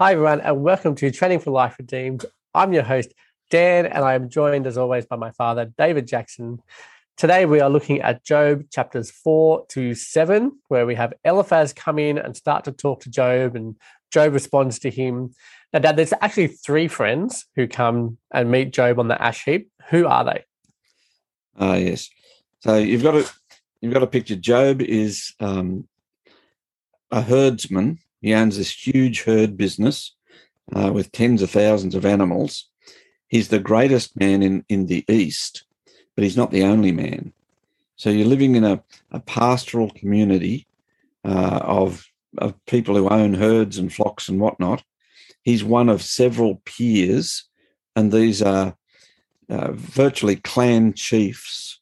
Hi, everyone, and welcome to Training for Life Redeemed. I'm your host, Dan, and I am joined as always by my father, David Jackson. Today, we are looking at Job chapters four to seven, where we have Eliphaz come in and start to talk to Job, and Job responds to him. Now, Dad, there's actually three friends who come and meet Job on the ash heap. Who are they? Ah, uh, yes. So you've got to you've got to picture Job is um, a herdsman he owns this huge herd business uh, with tens of thousands of animals. He's the greatest man in, in the East, but he's not the only man. So you're living in a, a pastoral community uh, of, of people who own herds and flocks and whatnot. He's one of several peers, and these are uh, virtually clan chiefs.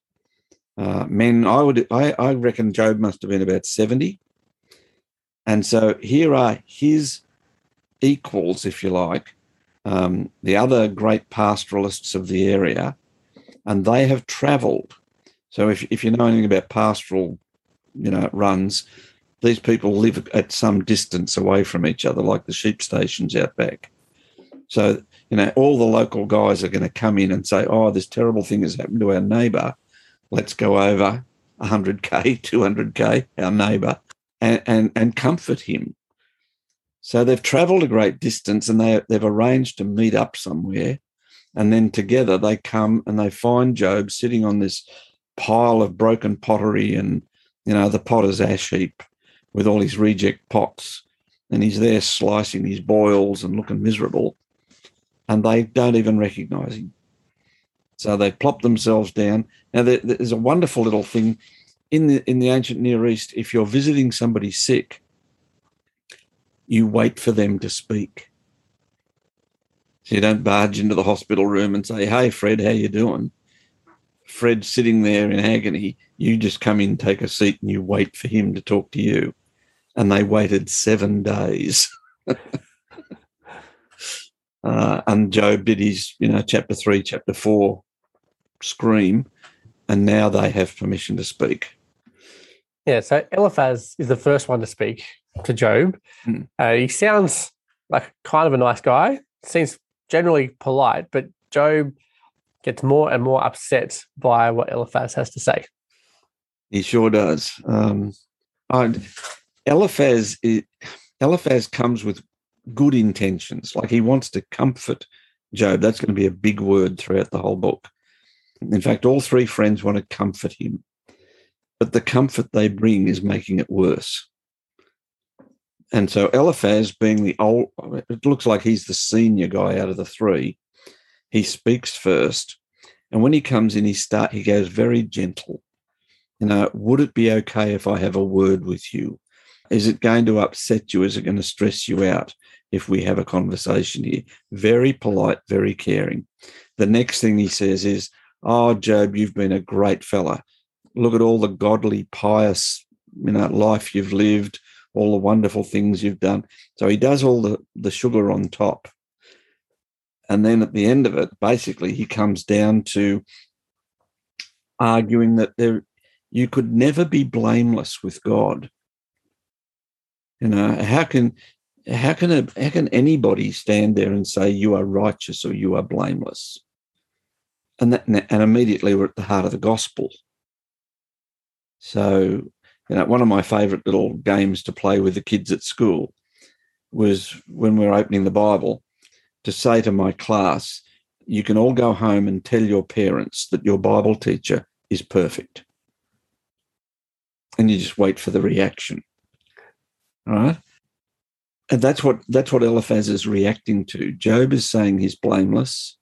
Uh, men, I would, I, I reckon Job must have been about 70 and so here are his equals, if you like, um, the other great pastoralists of the area, and they have traveled. So if, if you know anything about pastoral, you know, runs, these people live at some distance away from each other, like the sheep stations out back. So, you know, all the local guys are going to come in and say, oh, this terrible thing has happened to our neighbour. Let's go over 100K, 200K, our neighbour, and, and, and comfort him. So they've traveled a great distance and they, they've arranged to meet up somewhere. And then together they come and they find Job sitting on this pile of broken pottery and, you know, the potter's ash heap with all his reject pots. And he's there slicing his boils and looking miserable. And they don't even recognize him. So they plop themselves down. Now, there's a wonderful little thing in the in the ancient Near East, if you're visiting somebody sick, you wait for them to speak. So you don't barge into the hospital room and say, "Hey, Fred, how you doing?" Fred's sitting there in agony. You just come in, take a seat, and you wait for him to talk to you. And they waited seven days. uh, and Job did his, you know, chapter three, chapter four scream, and now they have permission to speak. Yeah, so Eliphaz is the first one to speak to Job. Mm. Uh, he sounds like kind of a nice guy, seems generally polite, but Job gets more and more upset by what Eliphaz has to say. He sure does. Um, Eliphaz, Eliphaz comes with good intentions, like he wants to comfort Job. That's going to be a big word throughout the whole book. In fact, all three friends want to comfort him but the comfort they bring is making it worse. And so Eliphaz, being the old, it looks like he's the senior guy out of the three. He speaks first, and when he comes in, he start he goes very gentle. You know, would it be okay if I have a word with you? Is it going to upset you? Is it going to stress you out if we have a conversation here? Very polite, very caring. The next thing he says is, Oh, Job, you've been a great fella look at all the godly, pious, you know, life you've lived, all the wonderful things you've done. So he does all the, the sugar on top. And then at the end of it, basically, he comes down to arguing that there you could never be blameless with God. You know, how can how can a, how can anybody stand there and say you are righteous or you are blameless? And that and immediately we're at the heart of the gospel. So, you know, one of my favorite little games to play with the kids at school was when we were opening the Bible to say to my class, you can all go home and tell your parents that your Bible teacher is perfect. And you just wait for the reaction. All right. And that's what that's what Eliphaz is reacting to. Job is saying he's blameless,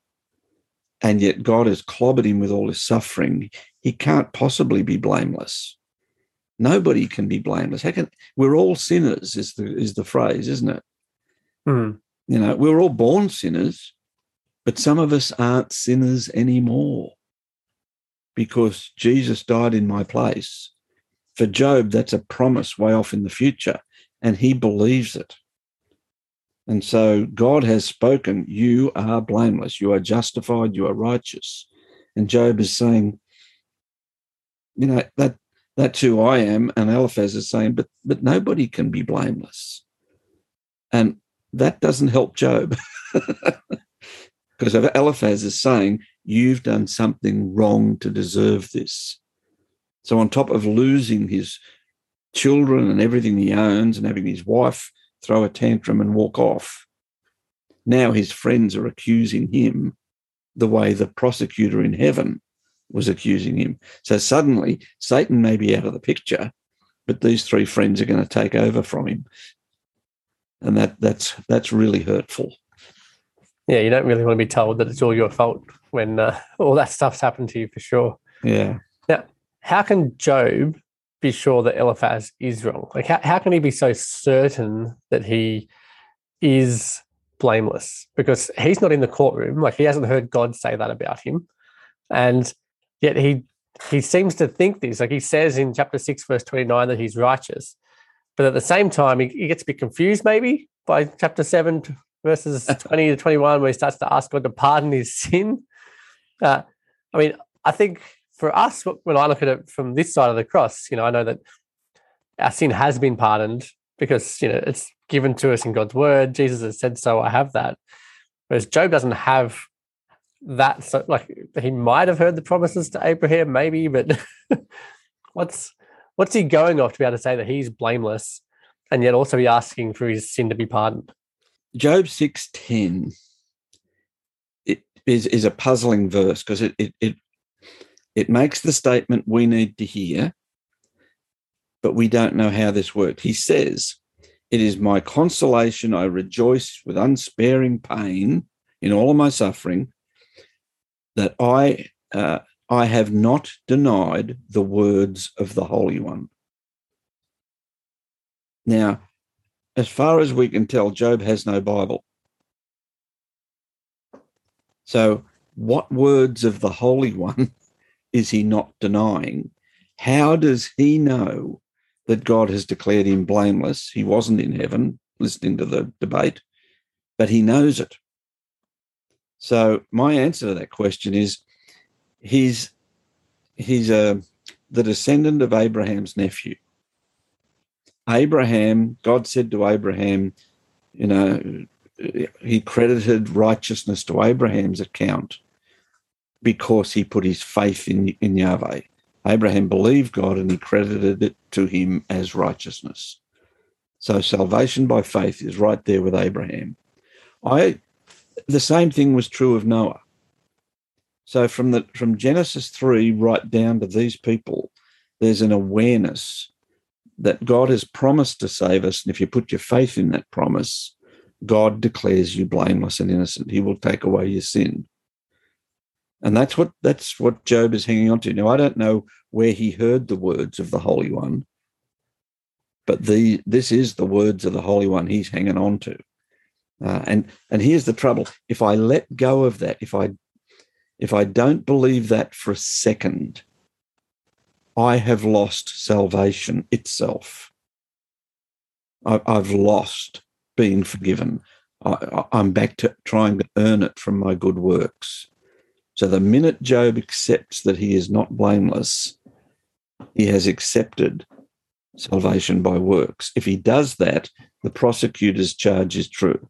and yet God has clobbered him with all his suffering he can't possibly be blameless. Nobody can be blameless. How can we're all sinners? Is the is the phrase, isn't it? Mm. You know, we're all born sinners, but some of us aren't sinners anymore because Jesus died in my place. For Job, that's a promise way off in the future, and he believes it. And so God has spoken, you are blameless, you are justified, you are righteous. And Job is saying, you know that that's who I am. And Eliphaz is saying, but but nobody can be blameless. And that doesn't help Job. because Eliphaz is saying, You've done something wrong to deserve this. So, on top of losing his children and everything he owns and having his wife throw a tantrum and walk off, now his friends are accusing him the way the prosecutor in heaven was accusing him. So suddenly Satan may be out of the picture, but these three friends are going to take over from him. And that that's that's really hurtful. Yeah, you don't really want to be told that it's all your fault when uh, all that stuff's happened to you for sure. Yeah. Now, how can Job be sure that Eliphaz is wrong? Like, how, how can he be so certain that he is blameless? Because he's not in the courtroom. Like, he hasn't heard God say that about him. And yet he he seems to think this. Like he says in chapter 6, verse 29, that he's righteous. But at the same time, he, he gets a bit confused maybe by chapter 7, verses 20 to 21, where he starts to ask God to pardon his sin. Uh, I mean, I think for us, when I look at it from this side of the cross, you know, I know that our sin has been pardoned because, you know, it's given to us in God's word. Jesus has said so. I have that. Whereas Job doesn't have that so like he might have heard the promises to Abraham, maybe, but what's what's he going off to be able to say that he's blameless and yet also be asking for his sin to be pardoned? Job six ten it is is a puzzling verse because it, it it it makes the statement we need to hear, but we don't know how this worked. He says, It is my consolation, I rejoice with unsparing pain in all of my suffering that I uh, I have not denied the words of the Holy One. Now, as far as we can tell, Job has no Bible. So, what words of the Holy One is he not denying? How does he know that God has declared him blameless? He wasn't in heaven listening to the debate, but he knows it. So my answer to that question is he's he's a the descendant of Abraham's nephew. Abraham, God said to Abraham, you know, he credited righteousness to Abraham's account because he put his faith in, in Yahweh. Abraham believed God and he credited it to him as righteousness. So salvation by faith is right there with Abraham. I the same thing was true of Noah. So from the from Genesis 3 right down to these people, there's an awareness that God has promised to save us. And if you put your faith in that promise, God declares you blameless and innocent. He will take away your sin. And that's what that's what Job is hanging on to. Now I don't know where he heard the words of the Holy One, but the this is the words of the Holy One he's hanging on to. Uh, and and here's the trouble: if I let go of that, if I if I don't believe that for a second, I have lost salvation itself. I, have lost being forgiven. I, I'm back to trying to earn it from my good works. So the minute Job accepts that he is not blameless, he has accepted salvation by works. If he does that, the prosecutor's charge is true.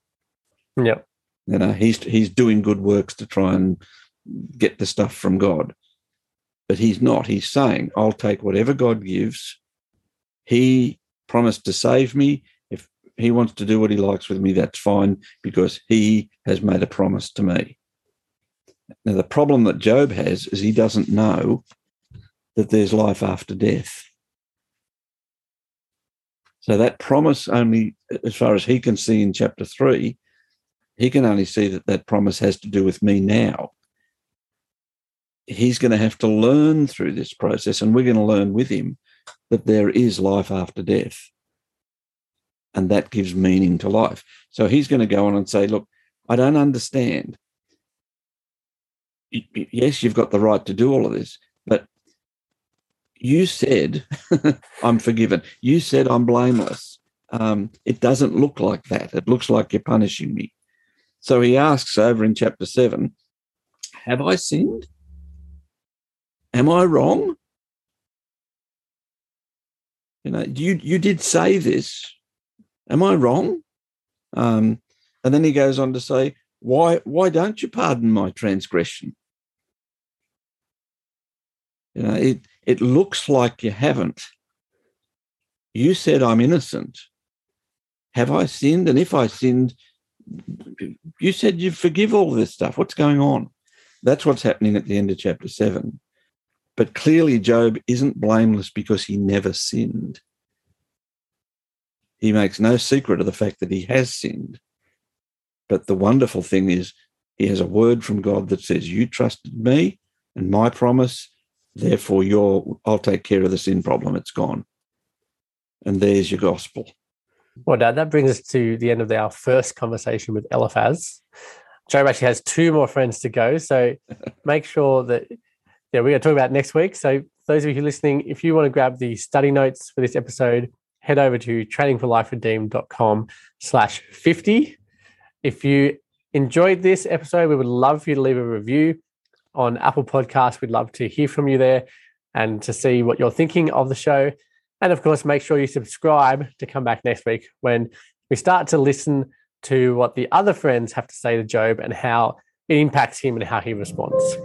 Yeah. You know, he's he's doing good works to try and get the stuff from God. But he's not. He's saying, I'll take whatever God gives. He promised to save me. If he wants to do what he likes with me, that's fine because he has made a promise to me. Now, the problem that Job has is he doesn't know that there's life after death. So that promise only, as far as he can see in chapter three, he can only see that that promise has to do with me now. He's going to have to learn through this process, and we're going to learn with him that there is life after death. And that gives meaning to life. So he's going to go on and say, Look, I don't understand. Yes, you've got the right to do all of this, but you said I'm forgiven. You said I'm blameless. Um, it doesn't look like that. It looks like you're punishing me. So he asks over in chapter 7 Have I sinned? Am I wrong? You know, you, you did say this. Am I wrong? Um, And then he goes on to say, Why, why don't you pardon my transgression? You know, it, it looks like you haven't. You said I'm innocent. Have I sinned? And if I sinned, you said you forgive all this stuff. What's going on? That's what's happening at the end of chapter seven. But clearly, Job isn't blameless because he never sinned. He makes no secret of the fact that he has sinned. But the wonderful thing is, he has a word from God that says, You trusted me and my promise, therefore you I'll take care of the sin problem. It's gone. And there's your gospel. Well, Dad, that brings us to the end of our first conversation with Eliphaz. Job actually has two more friends to go. So make sure that yeah, we're going to talk about next week. So those of you listening, if you want to grab the study notes for this episode, head over to trainingforliferedeemed.com slash 50. If you enjoyed this episode, we would love for you to leave a review on Apple Podcasts. We'd love to hear from you there and to see what you're thinking of the show. And of course, make sure you subscribe to come back next week when we start to listen to what the other friends have to say to Job and how it impacts him and how he responds.